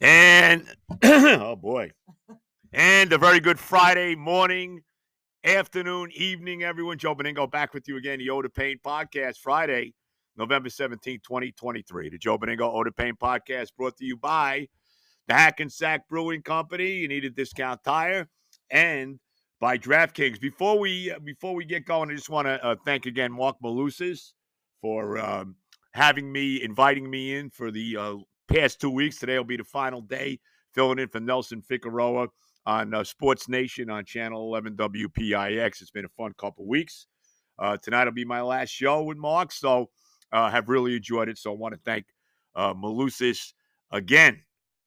And oh boy. And a very good Friday morning, afternoon, evening, everyone. Joe Benigno back with you again, the Oda Pain Podcast, Friday, November 17, 2023. The Joe Benigno Oda Pain Podcast brought to you by the Hackensack Brewing Company. You need a discount tire. And by DraftKings. Before we uh, before we get going, I just want to uh, thank again Marc Malusis for um, having me, inviting me in for the uh, past two weeks. Today will be the final day, filling in for Nelson Figueroa on uh, Sports Nation on Channel 11 WPIX. It's been a fun couple weeks. Uh, tonight will be my last show with Marc, so uh, have really enjoyed it. So I want to thank uh, Malusis again.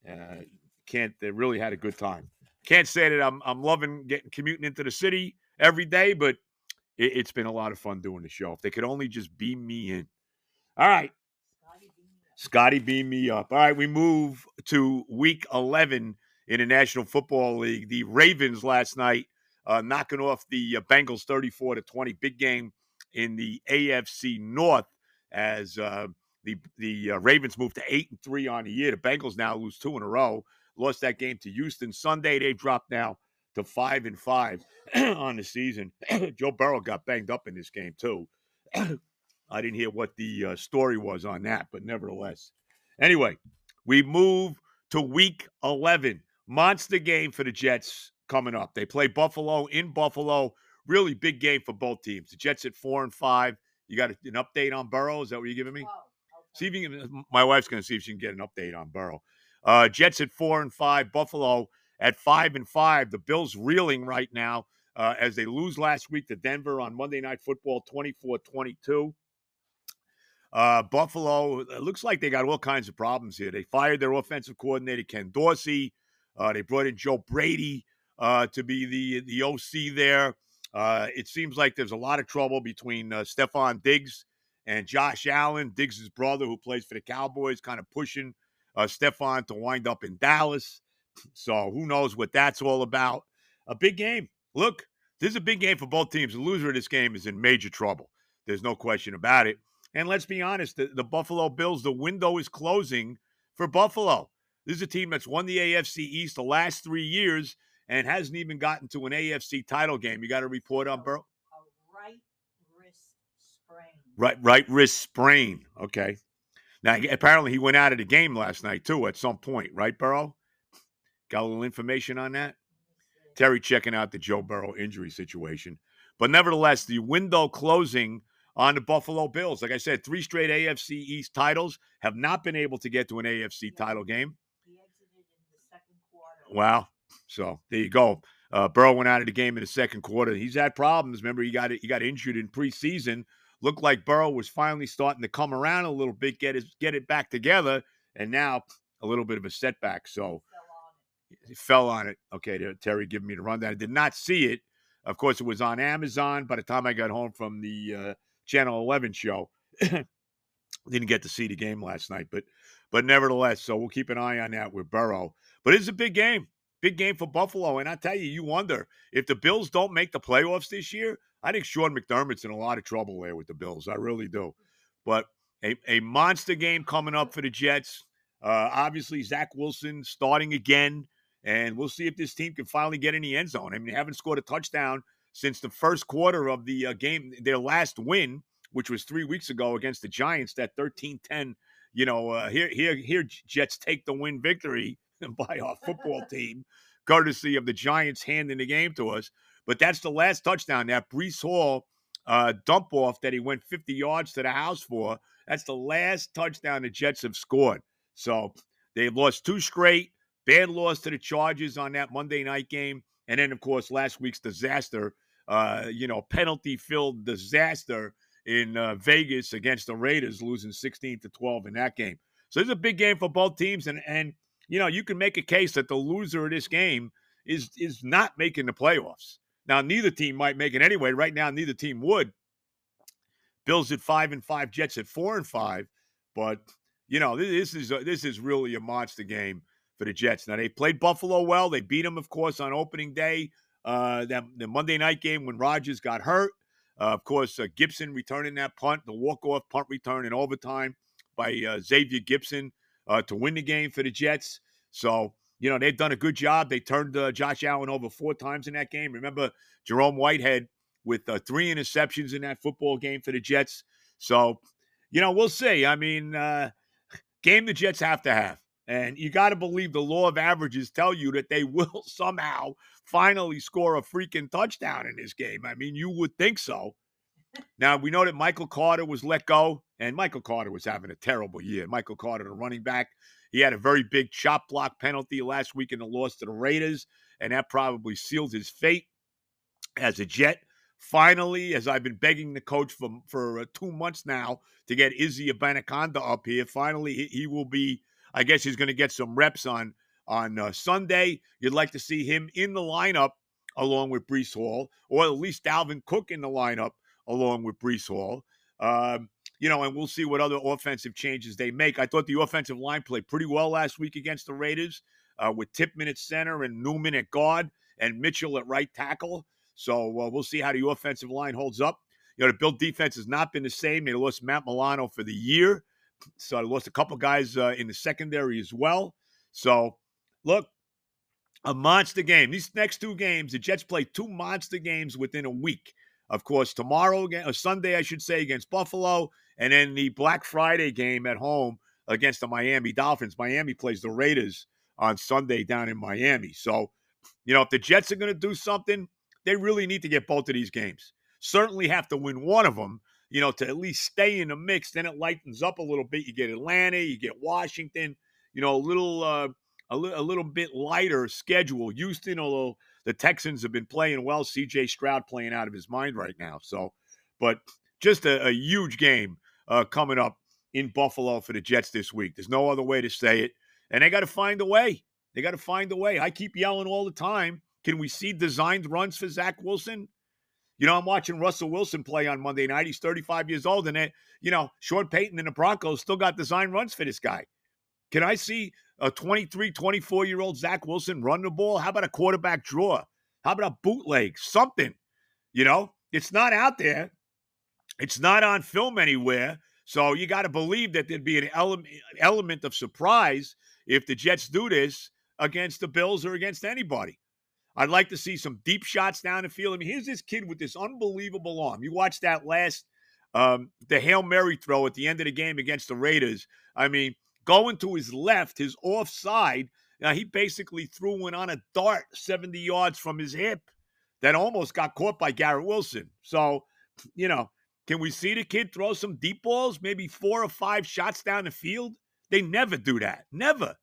Uh, can't they really had a good time. Can't say that I'm I'm loving getting commuting into the city every day, but it, it's been a lot of fun doing the show. If they could only just beam me in. All right, Scotty beam me up. All right, we move to week 11 in the National Football League. The Ravens last night uh, knocking off the uh, Bengals 34 to 20. Big game in the AFC North as uh, the the uh, Ravens moved to eight and three on the year. The Bengals now lose two in a row. Lost that game to Houston Sunday. They dropped now to five and five on the season. Joe Burrow got banged up in this game too. I didn't hear what the uh, story was on that, but nevertheless. Anyway, we move to week 11. Monster game for the Jets coming up. They play Buffalo in Buffalo. Really big game for both teams. The Jets at four and five. You got an update on Burrow? Is that what you're giving me? See if you can. My wife's going to see if she can get an update on Burrow. Uh, Jets at four and five. Buffalo at five and five. The Bills reeling right now uh, as they lose last week to Denver on Monday Night Football 24 22. Uh, Buffalo, looks like they got all kinds of problems here. They fired their offensive coordinator, Ken Dorsey. Uh, they brought in Joe Brady uh, to be the, the OC there. Uh, it seems like there's a lot of trouble between uh, Stefon Diggs and Josh Allen, Diggs' brother, who plays for the Cowboys, kind of pushing uh, Stefon to wind up in Dallas. So who knows what that's all about? A big game. Look, this is a big game for both teams. The loser of this game is in major trouble. There's no question about it. And let's be honest, the, the Buffalo Bills, the window is closing for Buffalo. This is a team that's won the AFC East the last three years and hasn't even gotten to an AFC title game. You got a report on Burrow? A right wrist sprain. Right, right wrist sprain. Okay. Now, apparently, he went out of the game last night too. At some point, right, Burrow? Got a little information on that. Terry checking out the Joe Burrow injury situation, but nevertheless, the window closing on the Buffalo Bills. Like I said, three straight AFC East titles have not been able to get to an AFC title game. He exited in the second quarter. Wow. So there you go. Uh, Burrow went out of the game in the second quarter. He's had problems. Remember, he got he got injured in preseason. Looked like Burrow was finally starting to come around a little bit, get his get it back together, and now a little bit of a setback. So he fell on it. Okay, Terry giving me the rundown. I did not see it. Of course, it was on Amazon. By the time I got home from the uh, Channel 11 show. Didn't get to see the game last night, but but nevertheless, so we'll keep an eye on that with Burrow. But it's a big game, big game for Buffalo. And I tell you, you wonder if the Bills don't make the playoffs this year. I think Sean McDermott's in a lot of trouble there with the Bills. I really do. But a, a monster game coming up for the Jets. Uh, obviously, Zach Wilson starting again, and we'll see if this team can finally get in the end zone. I mean, they haven't scored a touchdown since the first quarter of the uh, game, their last win, which was three weeks ago against the Giants, that 13 10. You know, uh, here, here, here, Jets take the win victory by our football team, courtesy of the Giants handing the game to us. But that's the last touchdown. That Breece Hall uh, dump off that he went 50 yards to the house for. That's the last touchdown the Jets have scored. So they've lost two straight. Bad loss to the Chargers on that Monday night game. And then, of course, last week's disaster uh, you know, penalty filled disaster in uh, Vegas against the Raiders, losing 16 to 12 in that game. So it's a big game for both teams, and and you know you can make a case that the loser of this game is is not making the playoffs. Now neither team might make it anyway. Right now, neither team would. Bills at five and five, Jets at four and five, but you know this is a, this is really a monster game for the Jets. Now they played Buffalo well. They beat them, of course, on opening day uh, that the Monday night game when Rodgers got hurt. Uh, of course, uh, Gipson returning that punt, the walk-off punt return in overtime by uh, Xavier Gipson uh, to win the game for the Jets. So, you know, they've done a good job. They turned uh, Josh Allen over four times in that game. Remember Jerome Whitehead with three interceptions in that football game for the Jets. So, you know, we'll see. I mean, game the Jets have to have. And you got to believe the law of averages tell you that they will somehow finally score a freaking touchdown in this game. I mean, you would think so. Now, we know that Michael Carter was let go, and Michael Carter was having a terrible year. Michael Carter, the running back, he had a very big chop block penalty last week in the loss to the Raiders, and that probably sealed his fate as a Jet. Finally, as I've been begging the coach for for uh, two months now to get Izzy Abanikanda up here, finally he, he will be. I guess he's going to get some reps on on uh, Sunday. You'd like to see him in the lineup along with Breece Hall, or at least Dalvin Cook in the lineup along with Breece Hall. Um, you know, and we'll see what other offensive changes they make. I thought the offensive line played pretty well last week against the Raiders uh, with Tippmann at center and Newman at guard and Mitchell at right tackle. So uh, we'll see how the offensive line holds up. You know, the Bill defense has not been the same. They lost Matt Milano for the year. So they lost a couple guys uh, in the secondary as well. So, look, a monster game. These next two games, the Jets play two monster games within a week. Of course, tomorrow or Sunday, I should say, against Buffalo, and then the Black Friday game at home against the Miami Dolphins. Miami plays the Raiders on Sunday down in Miami. So, you know, if the Jets are going to do something, they really need to get both of these games. Certainly have to win one of them, you know, to at least stay in the mix. Then it lightens up a little bit. You get Atlanta, you get Washington, you know, a little, uh, a, li- a little bit lighter schedule. Houston, although the Texans have been playing well, CJ Stroud playing out of his mind right now. So, but just a, a huge game uh, coming up in Buffalo for the Jets this week. There's no other way to say it. And they got to find a way. They got to find a way. I keep yelling all the time can we see designed runs for Zach Wilson? You know, I'm watching Russell Wilson play on Monday night. He's 35 years old, and it, you know, Sean Payton and the Broncos still got design runs for this guy. Can I see a 23, 24 year old Zach Wilson run the ball? How about a quarterback draw? How about a bootleg? Something. You know, it's not out there. It's not on film anywhere. So you got to believe that there'd be an element element of surprise if the Jets do this against the Bills or against anybody. I'd like to see some deep shots down the field. I mean, here's this kid with this unbelievable arm. You watch that last, um, the Hail Mary throw at the end of the game against the Raiders. I mean, going to his left, his offside, now he basically threw one on a dart 70 yards from his hip that almost got caught by Garrett Wilson. So, you know, can we see the kid throw some deep balls, maybe four or five shots down the field? They never do that. Never.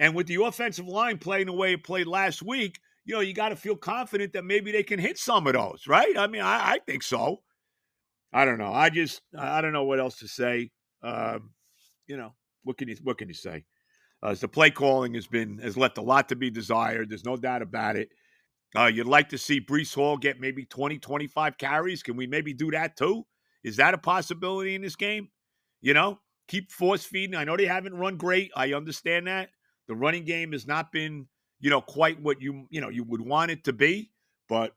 And with the offensive line playing the way it played last week, you know, you got to feel confident that maybe they can hit some of those, right? I mean, I, I, think so. I don't know. I just, I don't know what else to say. Um, you know, what can you, what can you say? Uh, the play calling has been has left a lot to be desired. There's no doubt about it. Uh, you'd like to see Breece Hall get maybe 20, 25 carries. Can we maybe do that too? Is that a possibility in this game? You know, keep force feeding. I know they haven't run great. I understand that. The running game has not been, you know, quite what you you know you would want it to be, but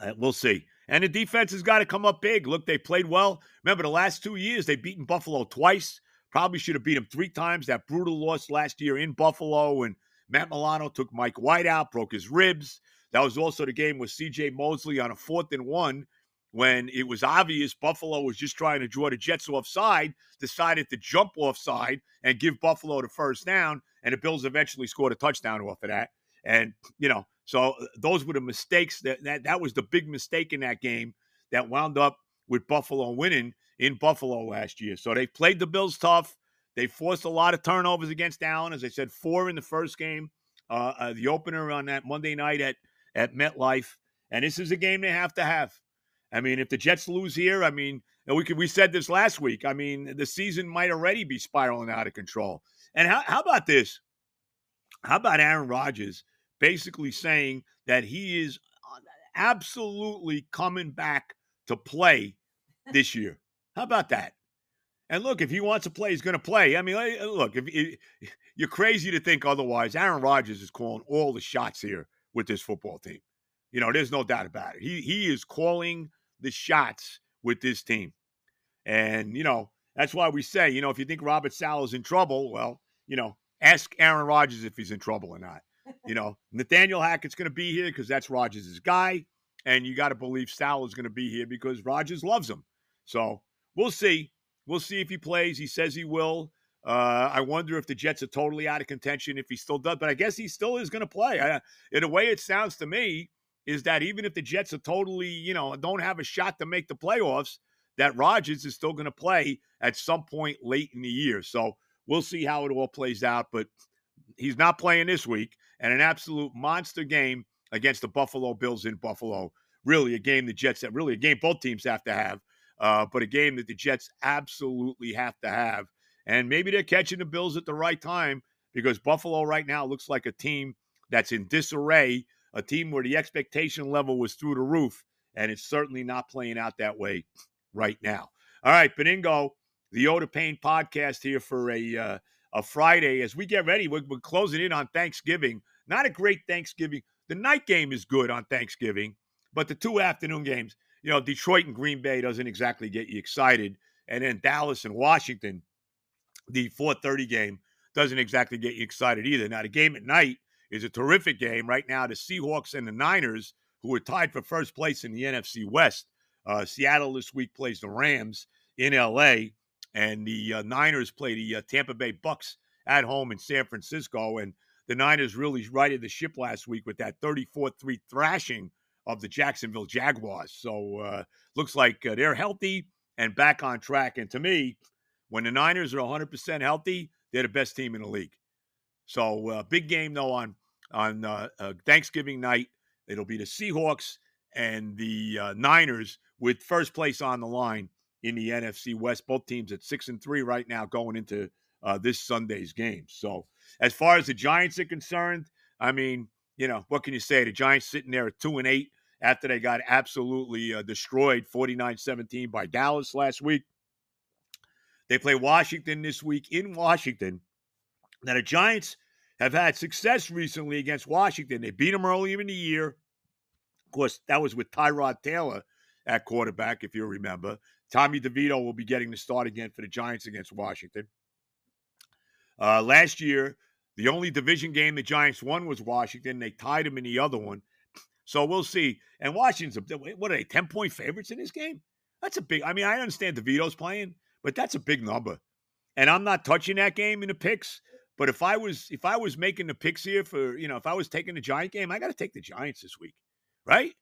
uh, we'll see. And the defense has got to come up big. Look, they played well. Remember the last two years they've beaten Buffalo twice. Probably should have beat them three times. That brutal loss last year in Buffalo, and Matt Milano took Mike White out, broke his ribs. That was also the game with C.J. Mosley on a fourth and one when it was obvious Buffalo was just trying to draw the Jets offside, decided to jump offside and give Buffalo the first down, and the Bills eventually scored a touchdown off of that. And you know, so uh, those were the mistakes that that that was the big mistake in that game that wound up with Buffalo winning in Buffalo last year. So they played the Bills tough. They forced a lot of turnovers against Allen, as I said, four in the first game, uh, uh, the opener on that Monday night at at MetLife. And this is a game they have to have. I mean, if the Jets lose here, I mean, we could, we said this last week. I mean, the season might already be spiraling out of control. And how, how about this? How about Aaron Rodgers basically saying that he is uh, absolutely coming back to play this year? How about that? And look, if he wants to play, he's going to play. I mean, look, if, if you're crazy to think otherwise, Aaron Rodgers is calling all the shots here with this football team. You know, there's no doubt about it. He he is calling the shots with this team. And, you know, that's why we say, you know, if you think Robert Saleh's in trouble, well, you know, Ask Aaron Rodgers if he's in trouble or not. You know, Nathaniel Hackett's going to be here because that's Rodgers' guy. And you got to believe Sal is going to be here because Rodgers loves him. So we'll see. We'll see if he plays. He says he will. Uh, I wonder if the Jets are totally out of contention if he still does, but I guess he still is going to play. I, in a way, it sounds to me is that even if the Jets are totally, you know, don't have a shot to make the playoffs, that Rodgers is still going to play at some point late in the year. So we'll see how it all plays out. But he's not playing this week, and an absolute monster game against the Buffalo Bills in Buffalo. Really, a game the Jets have, really a game both teams have to have, uh, but a game that the Jets absolutely have to have. And maybe they're catching the Bills at the right time because Buffalo right now looks like a team that's in disarray, a team where the expectation level was through the roof, and it's certainly not playing out that way right now. All right, Benigno, the Oda Pain podcast here for a uh, a Friday as we get ready. We're, we're closing in on Thanksgiving. Not a great Thanksgiving. The night game is good on Thanksgiving, but the two afternoon games, you know, Detroit and Green Bay doesn't exactly get you excited, and then Dallas and Washington the 4:30 game doesn't exactly get you excited either. Now the game at night is a terrific game right now. The Seahawks and the Niners, who are tied for first place in the NFC West. Uh, Seattle this week plays the Rams in LA, and the uh, Niners play the uh, Tampa Bay Bucks at home in San Francisco. And the Niners really righted the ship last week with that 34-3 thrashing of the Jacksonville Jaguars. So uh, looks like uh, they're healthy and back on track. And to me, when the Niners are 100% healthy, they're the best team in the league. So uh, big game though on on uh, uh, Thanksgiving night. It'll be the Seahawks and the uh, Niners with first place on the line in the NFC West. Both teams at six and three right now going into uh, this Sunday's game. So as far as the Giants are concerned, I mean, you know, what can you say? The Giants sitting there at two and eight after they got absolutely uh, destroyed 49-17 by Dallas last week. They play Washington this week in Washington. Now, the Giants have had success recently against Washington. They beat them earlier in the year. Of course, that was with Tyrod Taylor at quarterback, if you remember. Tommy DeVito will be getting the start again for the Giants against Washington. Uh, last year, the only division game the Giants won was Washington. They tied them in the other one. So we'll see. And Washington's, what are they, 10 point favorites in this game? That's a big, I mean, I understand DeVito's playing, but that's a big number. And I'm not touching that game in the picks. But if I was if I was making the picks here for you know if I was taking the Giant game, I got to take the Giants this week, right?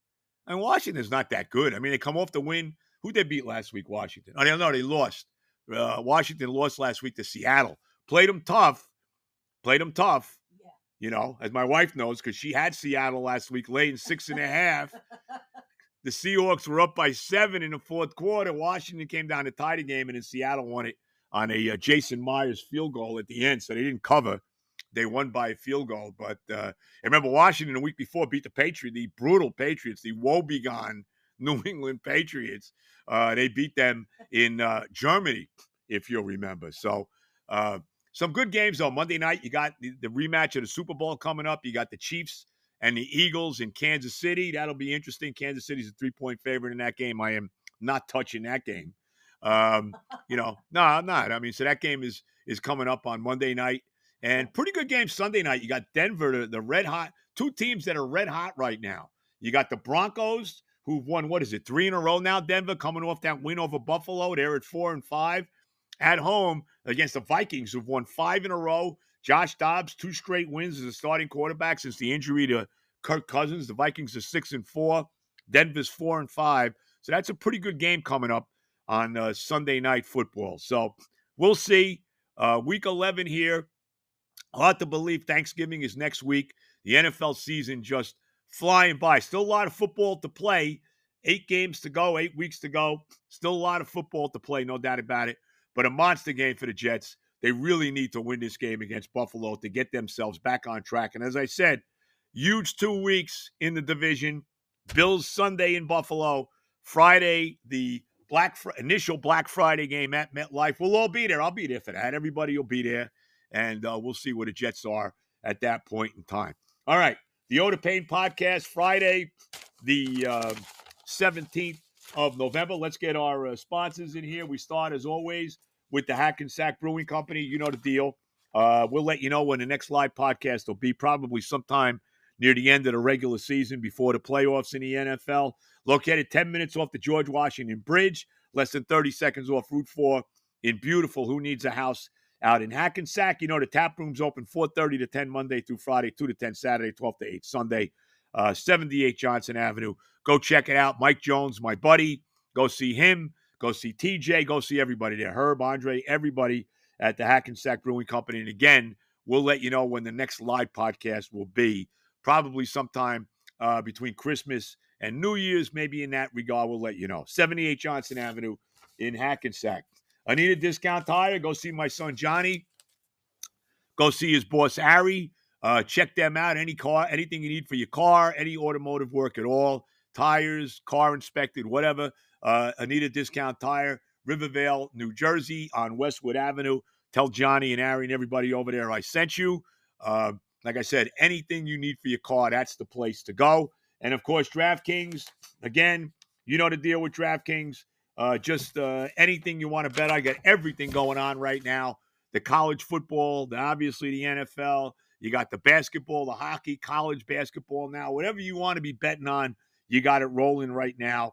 And Washington's not that good. I mean, they come off the win. Who they beat last week? Washington. Oh, no, they lost. Uh, Washington lost last week to Seattle. Played them tough. Played them tough. Yeah. You know, as my wife knows, because she had Seattle last week, laying six and a half. The Seahawks were up by seven in the fourth quarter. Washington came down to tie the game, and then Seattle won it on a uh, Jason Myers field goal at the end. So they didn't cover. They won by a field goal. But uh, remember, Washington the week before beat the Patriots, the brutal Patriots, the woebegone New England Patriots. Uh, they beat them in uh, Germany, if you'll remember. So uh, some good games, though. Monday night, you got the, the rematch of the Super Bowl coming up. You got the Chiefs and the Eagles in Kansas City. That'll be interesting. Kansas City's a three point favorite in that game. I am not touching that game. Um, you know, no, I'm not. I mean, so that game is is coming up on Monday night, and pretty good game Sunday night. You got Denver, the, the red hot two teams that are red hot right now. You got the Broncos, who've won what is it three in a row now? Denver coming off that win over Buffalo. They're at four and five at home against the Vikings, who've won five in a row. Josh Dobbs, two straight wins as a starting quarterback since the injury to Kirk Cousins. The Vikings are six and four. Denver's four and five. So that's a pretty good game coming up on uh, Sunday night football. So we'll see. Uh, week 11 here. Hard to believe Thanksgiving is next week. The NFL season just flying by. Still a lot of football to play. Eight games to go, eight weeks to go. Still a lot of football to play, no doubt about it. But a monster game for the Jets. They really need to win this game against Buffalo to get themselves back on track. And as I said, huge two weeks in the division. Bills Sunday in Buffalo. Friday, the Black Fr- initial Black Friday game at MetLife. We'll all be there. I'll be there for that. Everybody will be there, and uh, we'll see where the Jets are at that point in time. All right, the Oda Payne podcast Friday, the uh, seventeenth of November. Let's get our uh, sponsors in here. We start as always with the Hackensack Brewing Company. You know the deal. Uh, we'll let you know when the next live podcast will be, probably sometime near the end of the regular season before the playoffs in the NFL. Located 10 minutes off the George Washington Bridge, less than 30 seconds off Route 4 in beautiful Who Needs a House out in Hackensack. You know, the tap room's open 4.30 to 10 Monday through Friday, 2 to 10 Saturday, 12 to 8 Sunday, uh, 78 Johnson Avenue. Go check it out. Mike Jones, my buddy. Go see him. Go see TJ. Go see everybody there. Herb, Andre, everybody at the Hackensack Brewing Company. And again, we'll let you know when the next live podcast will be. Probably sometime uh, between Christmas and New Year's, maybe in that regard, we'll let you know. 78 Johnson Avenue in Hackensack. I need a discount tire. Go see my son Johnny. Go see his boss Harry. Uh, check them out. Any car, anything you need for your car, any automotive work at all, tires, car inspected, whatever. Uh, Anita Discount Tire, Rivervale, New Jersey, on Westwood Avenue. Tell Johnny and Harry and everybody over there I sent you. Uh, like I said, anything you need for your car, that's the place to go. And of course, DraftKings. Again, you know the deal with DraftKings. Uh, just uh, anything you want to bet. I got everything going on right now. The college football, the, obviously the NFL. You got the basketball, the hockey, college basketball now. Whatever you want to be betting on, you got it rolling right now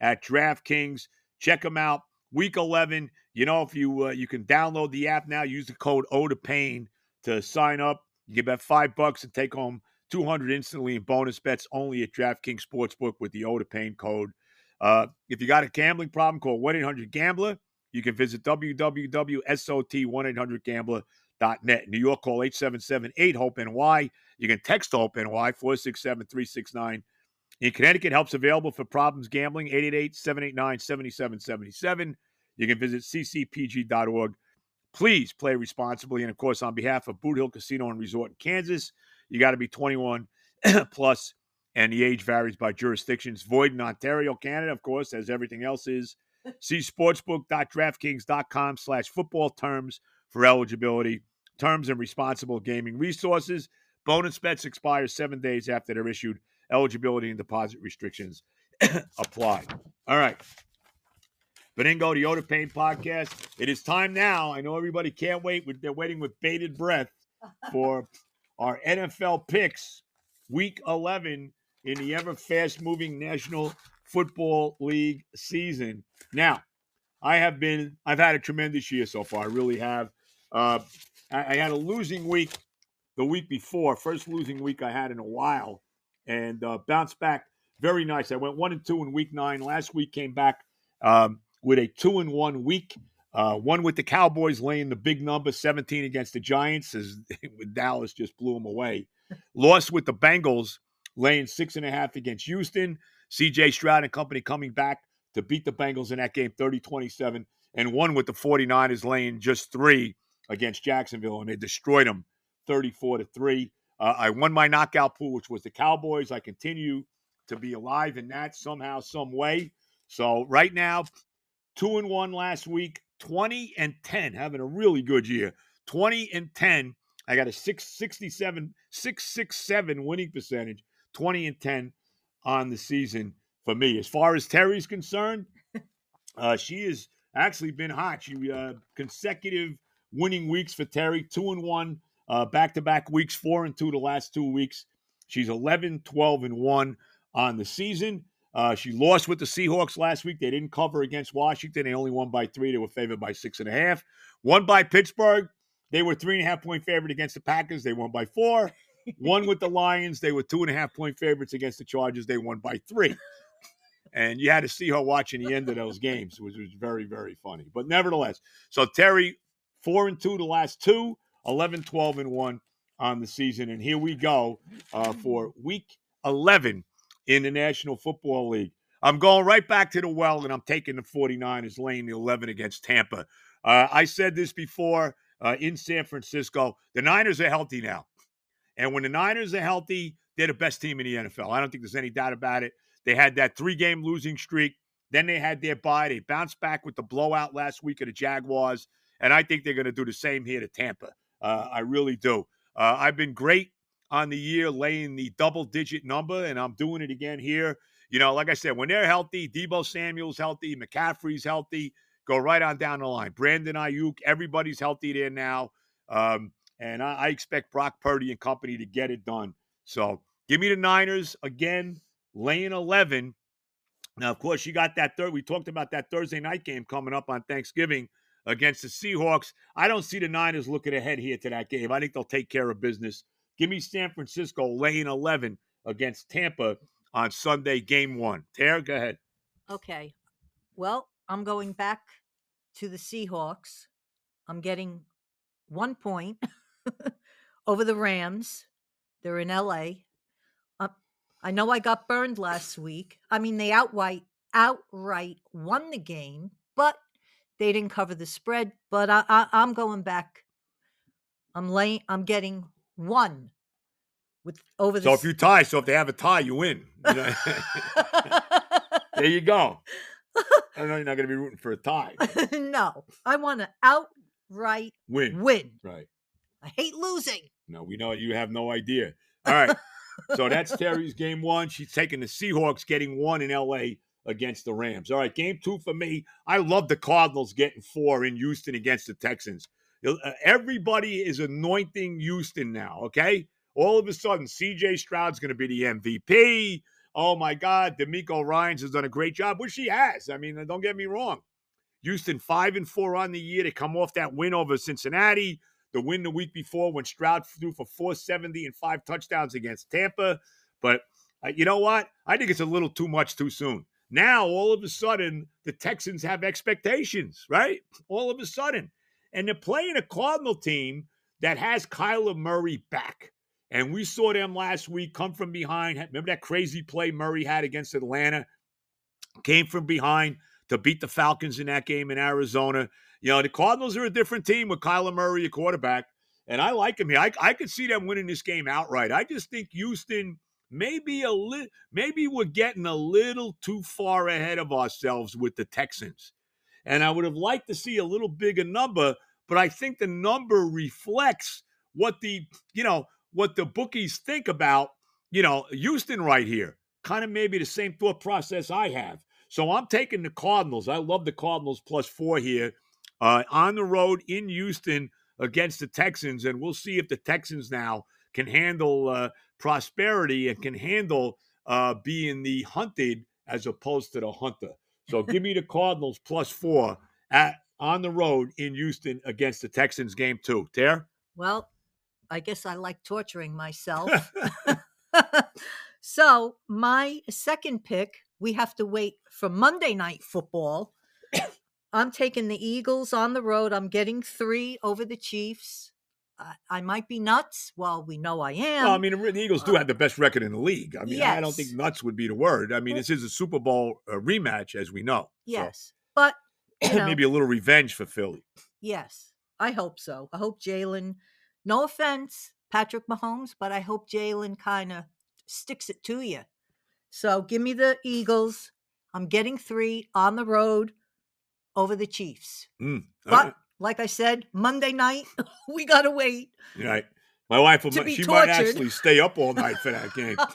at DraftKings. Check them out. Week 11. You know, if you uh, you can download the app now, use the code O to Pain to sign up. You can bet five bucks and take home 200 instantly in bonus bets only at DraftKings Sportsbook with the O to Pain code. Uh, if you got a gambling problem, call 1 800 Gambler. You can visit www.sot1800Gambler.net. New York, call 877 8 HOPE NY. You can text HOPE NY 467 369. In Connecticut, helps available for problems gambling 888 789 7777. You can visit ccpg.org. Please play responsibly. And of course, on behalf of Boot Hill Casino and Resort in Kansas, you got to be 21 plus, and the age varies by jurisdictions. Void in Ontario, Canada, of course, as everything else is. See sportsbook.draftkings.com slash football terms for eligibility, terms and responsible gaming resources. Bonus bets expire seven days after they're issued. Eligibility and deposit restrictions apply. All right. Benigno, the Oda Pain podcast. It is time now. I know everybody can't wait. They're waiting with bated breath for our NFL picks, week 11 in the ever fast moving National Football League season. Now, I have been, I've had a tremendous year so far. I really have. Uh, I, I had a losing week the week before, first losing week I had in a while, and uh, bounced back very nice. I went one and two in week nine. Last week came back um, with a two and one week. Uh, one with the Cowboys laying the big number, 17 against the Giants, as with Dallas just blew them away. Lost with the Bengals, laying six and a half against Houston. CJ Stroud and company coming back to beat the Bengals in that game 30 27, and one with the 49ers laying just three against Jacksonville, and they destroyed them 34 to 3. Uh, I won my knockout pool, which was the Cowboys. I continue to be alive in that somehow, some way. So right now, two and one last week, 20 and 10, having a really good year. 20 and 10. I got a 667, 667 winning percentage, 20 and 10 on the season for me. As far as Terry's concerned, uh, she has actually been hot. She uh, consecutive winning weeks for Terry, two and one, back to back weeks, four and two the last two weeks. She's 11, 12, and one on the season. Uh, she lost with the Seahawks last week. They didn't cover against Washington. They only won by three. They were favored by six and a half. Won by Pittsburgh. They were three and a half point favorite against the Packers. They won by four. One with the Lions. They were two and a half point favorites against the Chargers. They won by three. And you had to see her watching the end of those games, which was very, very funny. But nevertheless, so Terry, four and two the last two, 11, 12, and one on the season. And here we go uh, for week 11 in the National Football League. I'm going right back to the well, and I'm taking the 49ers laying the 11 against Tampa. Uh, I said this before uh, in San Francisco. The Niners are healthy now. And when the Niners are healthy, they're the best team in the NFL. I don't think there's any doubt about it. They had that three game losing streak. Then they had their bye. They bounced back with the blowout last week of the Jaguars. And I think they're going to do the same here to Tampa. Uh, I really do. Uh, I've been great on the year laying the double digit number, and I'm doing it again here. You know, like I said, when they're healthy, Deebo Samuel's healthy, McCaffrey's healthy, go right on down the line. Brandon Aiyuk, everybody's healthy there now. Um, and I, I expect Brock Purdy and company to get it done. So give me the Niners again, laying 11. Now, of course, you got that third. We talked about that Thursday night game coming up on Thanksgiving against the Seahawks. I don't see the Niners looking ahead here to that game. I think they'll take care of business. Give me San Francisco laying 11 against Tampa on Sunday, game one. Tara, go ahead. Okay. Well, I'm going back to the Seahawks. I'm getting one point over the Rams. They're in LA. Uh, I know I got burned last week. I mean, they outright outright won the game, but they didn't cover the spread. But I, I, I'm going back. I'm laying. I'm getting one with over the. So if you tie, so if they have a tie, you win. You know? there you go. I know you're not going to be rooting for a tie. no, I want to outright Win. win. Right. I hate losing. No, we know you have no idea. All right. so that's Terry's game one. She's taking the Seahawks, getting one in LA against the Rams. All right, game two for me. I love the Cardinals getting four in Houston against the Texans. Uh, Everybody is anointing Houston now, okay? All of a sudden, CJ Stroud's going to be the MVP. Oh my God, DeMeco Ryans has done a great job, which he has. I mean, don't get me wrong. Houston five and four on the year. They come off that win over Cincinnati, the win the week before when Stroud threw for 470 and five touchdowns against Tampa. But uh, you know what? I think it's a little too much too soon. Now, all of a sudden, the Texans have expectations, right? All of a sudden. And they're playing a Cardinal team that has Kyler Murray back. And we saw them last week come from behind. Remember that crazy play Murray had against Atlanta? Came from behind to beat the Falcons in that game in Arizona. You know, the Cardinals are a different team with Kyler Murray, a quarterback. And I like him here. I, I could see them winning this game outright. I just think Houston maybe a little maybe we're getting a little too far ahead of ourselves with the Texans. And I would have liked to see a little bigger number, but I think the number reflects what the, you know, what the bookies think about, you know, Houston right here. Kind of maybe the same thought process I have. So I'm taking the Cardinals. I love the Cardinals plus four here uh, on the road in Houston against the Texans. And we'll see if the Texans now can handle uh, prosperity and can handle uh, being the hunted as opposed to the hunter. So give me the Cardinals plus four at on the road in Houston against the Texans game two. Tare? Well, I guess I like torturing myself. so, my second pick, we have to wait for Monday night football. I'm taking the Eagles on the road. I'm getting three over the Chiefs. I, I might be nuts. Well, we know I am. Well, I mean, the Eagles do have the best record in the league. I mean, I don't think nuts would be the word. I mean, this is a Super Bowl uh, rematch, as we know. So, yes. But, you know, maybe a little revenge for Philly. yes, I hope so. I hope Jalen, no offense, Patrick Mahomes, but I hope Jalen kind of sticks it to you. So give me the Eagles. I'm getting three on the road over the Chiefs. Mm, But right. like I said, Monday night, we got to wait. Right. My wife, will, To mi- be she might actually stay up all night for that game.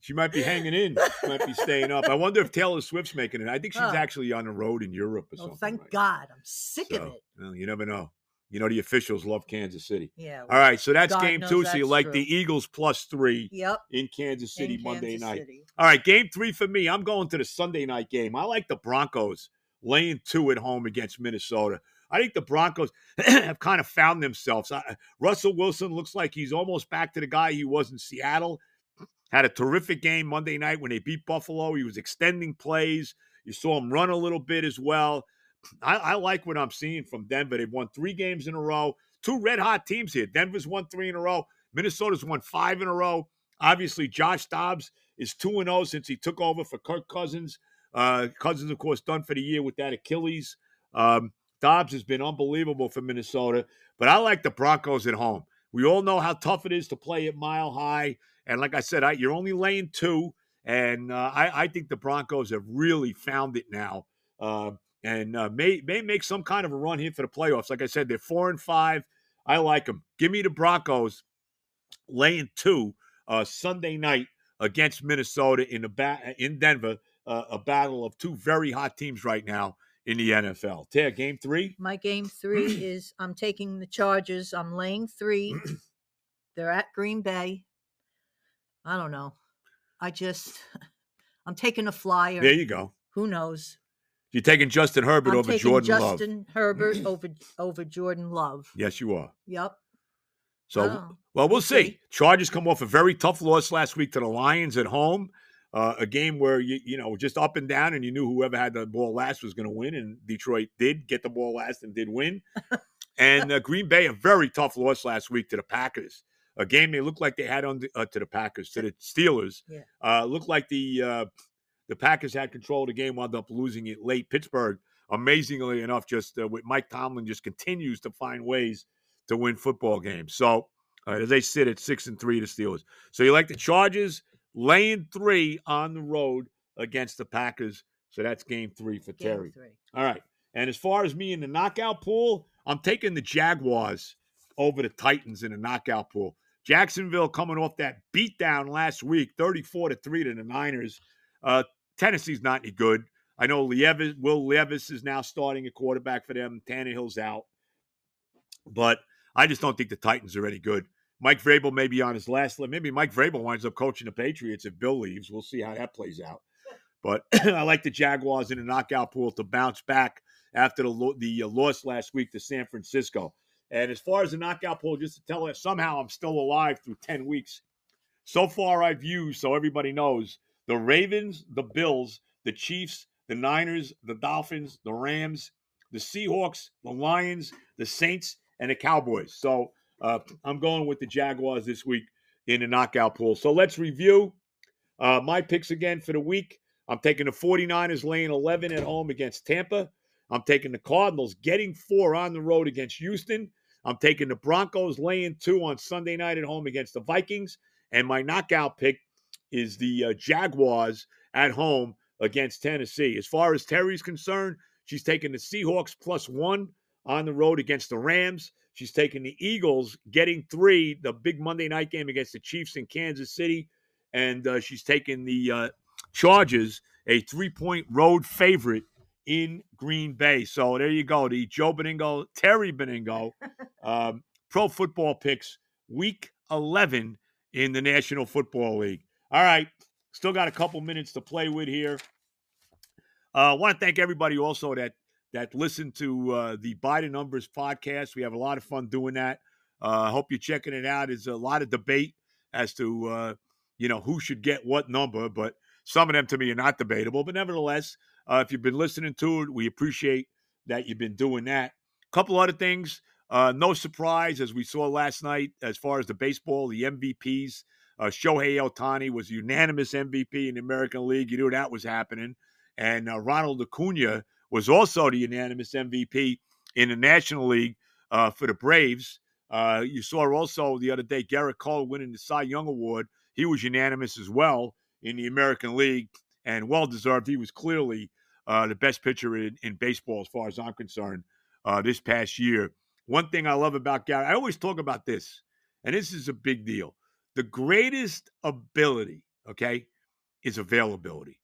She might be hanging in. She might be staying up. I wonder if Taylor Swift's making it. I think she's Oh. actually on the road in Europe or something. oh, something. thank right? God. I'm sick of it. well, you never know. You know, the officials love Kansas City. Yeah. All right, so that's God game two. So you like the. Eagles plus three Yep. in Kansas City in Monday Kansas night. City. All right, game three for me. I'm going to the Sunday night game. I like the Broncos laying two at home against Minnesota. I think the Broncos have kind of found themselves. I- Russell Wilson looks like he's almost back to the guy he was in Seattle. Had a terrific game Monday night when they beat Buffalo. He was extending plays. You saw him run a little bit as well. I, I like what I'm seeing from Denver. They've won three games in a row. Two red hot teams here. Denver's won three in a row. Minnesota's won five in a row. Obviously, Josh Dobbs is 2 0 since he took over for Kirk Cousins. Uh, Cousins, of course, done for the year with that Achilles. Um, Dobbs has been unbelievable for Minnesota, but I like the Broncos at home. We all know how tough it is to play at Mile High. And like I said, I, you're only laying two. And uh, I, I think the Broncos have really found it now. Uh, and uh, may may make some kind of a run here for the playoffs. Like I said, they're four and five. I like them. Give me the Broncos laying two uh, Sunday night against Minnesota in the ba- in Denver. Uh, a battle of two very hot teams right now in the NFL. Tara, game three. My game three is I'm taking the Chargers. I'm laying three. They're at Green Bay. I don't know. I just I'm taking a flyer. There you go. Who knows? You're taking Justin Herbert I'm over taking Jordan Love. Justin Herbert over over Jordan Love. Yes, you are. Yep. So, Oh, well, we'll we'll see. see. Chargers come off a very tough loss last week to the Lions at home. Uh, a game where you you know just up and down, and you knew whoever had the ball last was going to win, and Detroit did get the ball last and did win. and uh, Green Bay a very tough loss last week to the Packers. A game they looked like they had on the, uh, to the Packers to the Steelers. Yeah. Uh, looked like the uh, the Packers had control of the game, wound up losing it late. Pittsburgh, amazingly enough, just uh, with Mike Tomlin, just continues to find ways to win football games. So uh, as they sit at six and three, the Steelers. So you like the Chargers laying three on the road against the Packers. So that's game three for Game Terry. three. All right. And as far as me in the knockout pool, I'm taking the Jaguars over the Titans in the knockout pool. Jacksonville coming off that beatdown last week, 34 to 3 to the Niners. Uh, Tennessee's not any good. I know Levis, Will Levis is now starting a quarterback for them. Tannehill's out. But I just don't think the Titans are any good. Mike Vrabel may be on his last limb. Maybe Mike Vrabel winds up coaching the Patriots if Bill leaves. We'll see how that plays out. But I like the Jaguars in the knockout pool to bounce back after the the uh, loss last week to San Francisco. And as far as the knockout pool, just to tell us, somehow I'm still alive through 10 weeks. So far, I've used, so everybody knows, the Ravens, the Bills, the Chiefs, the Niners, the Dolphins, the Rams, the Seahawks, the Lions, the Saints, and the Cowboys. So uh, I'm going with the Jaguars this week in the knockout pool. So let's review uh, my picks again for the week. I'm taking the 49ers laying 11 at home against Tampa. I'm taking the Cardinals getting four on the road against Houston. I'm taking the Broncos laying two on Sunday night at home against the Vikings. And my knockout pick is the uh, Jaguars at home against Tennessee. As far as Terry's concerned, she's taking the Seahawks plus one on the road against the Rams. She's taking the Eagles getting three, the big Monday night game against the Chiefs in Kansas City. And uh, she's taking the uh, Chargers, a three point road favorite in Green Bay. So there you go. The Joe Benigno, Terry Benigno, um, pro football picks week 11 in the National Football League. All right. Still got a couple minutes to play with here. I uh, want to thank everybody also that that listened to uh, the Biden Numbers podcast. We have a lot of fun doing that. I uh, hope you're checking it out. There's a lot of debate as to uh, you know who should get what number, but some of them to me are not debatable. But nevertheless, uh, if you've been listening to it, we appreciate that you've been doing that. A couple other things. Uh, no surprise, as we saw last night, as far as the baseball, the MVPs. Uh, Shohei Ohtani was unanimous MVP in the American League. You knew that was happening. And uh, Ronald Acuna was also the unanimous MVP in the National League uh, for the Braves. Uh, you saw also the other day Gerrit Cole winning the Cy Young Award. He was unanimous as well in the American League and well deserved. He was clearly uh, the best pitcher in, in, baseball, as far as I'm concerned, uh, this past year. One thing I love about Gerrit, I always talk about this, and this is a big deal. The greatest ability, okay, is availability.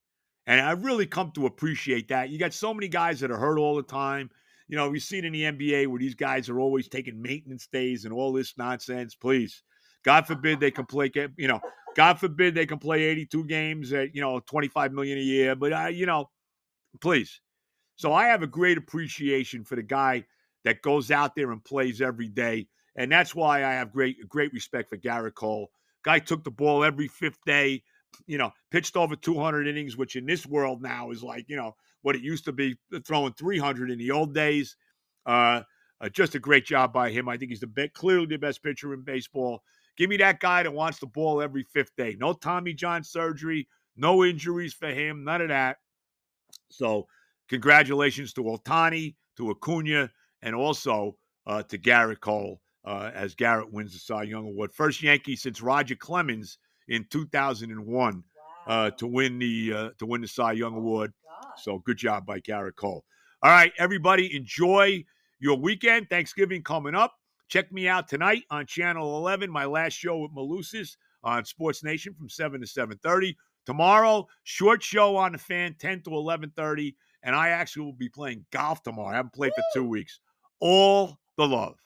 And I really come to appreciate that. You got so many guys that are hurt all the time. You know, we see it in the NBA where these guys are always taking maintenance days and all this nonsense. Please, God forbid they can play. You know, God forbid they can play 82 games at you know 25 million a year. But I, you know, please. So I have a great appreciation for the guy that goes out there and plays every day, and that's why I have great great respect for Gerrit Cole. Guy took the ball every fifth day you know, pitched over 200 innings, which in this world now is like, you know, what it used to be throwing 300 in the old days. Uh, uh, just a great job by him. I think he's the be- clearly the best pitcher in baseball. Give me that guy that wants the ball every fifth day. No Tommy John surgery, no injuries for him, none of that. So, congratulations to Ohtani, to Acuna, and also uh, to Gerrit Cole uh, as Gerrit wins the Cy Young Award. First Yankee since Roger Clemens in 2001 wow. uh, to win the uh, to win the Cy Young Award. Oh, so good job by Gerrit Cole. All right, everybody, enjoy your weekend. Thanksgiving coming up. Check me out tonight on Channel 11. My last show with Malusis on Sports Nation from 7 to 7:30. Tomorrow, short show on the fan, 10 to 11:30, and I actually will be playing golf tomorrow. I haven't played for two weeks. All the love.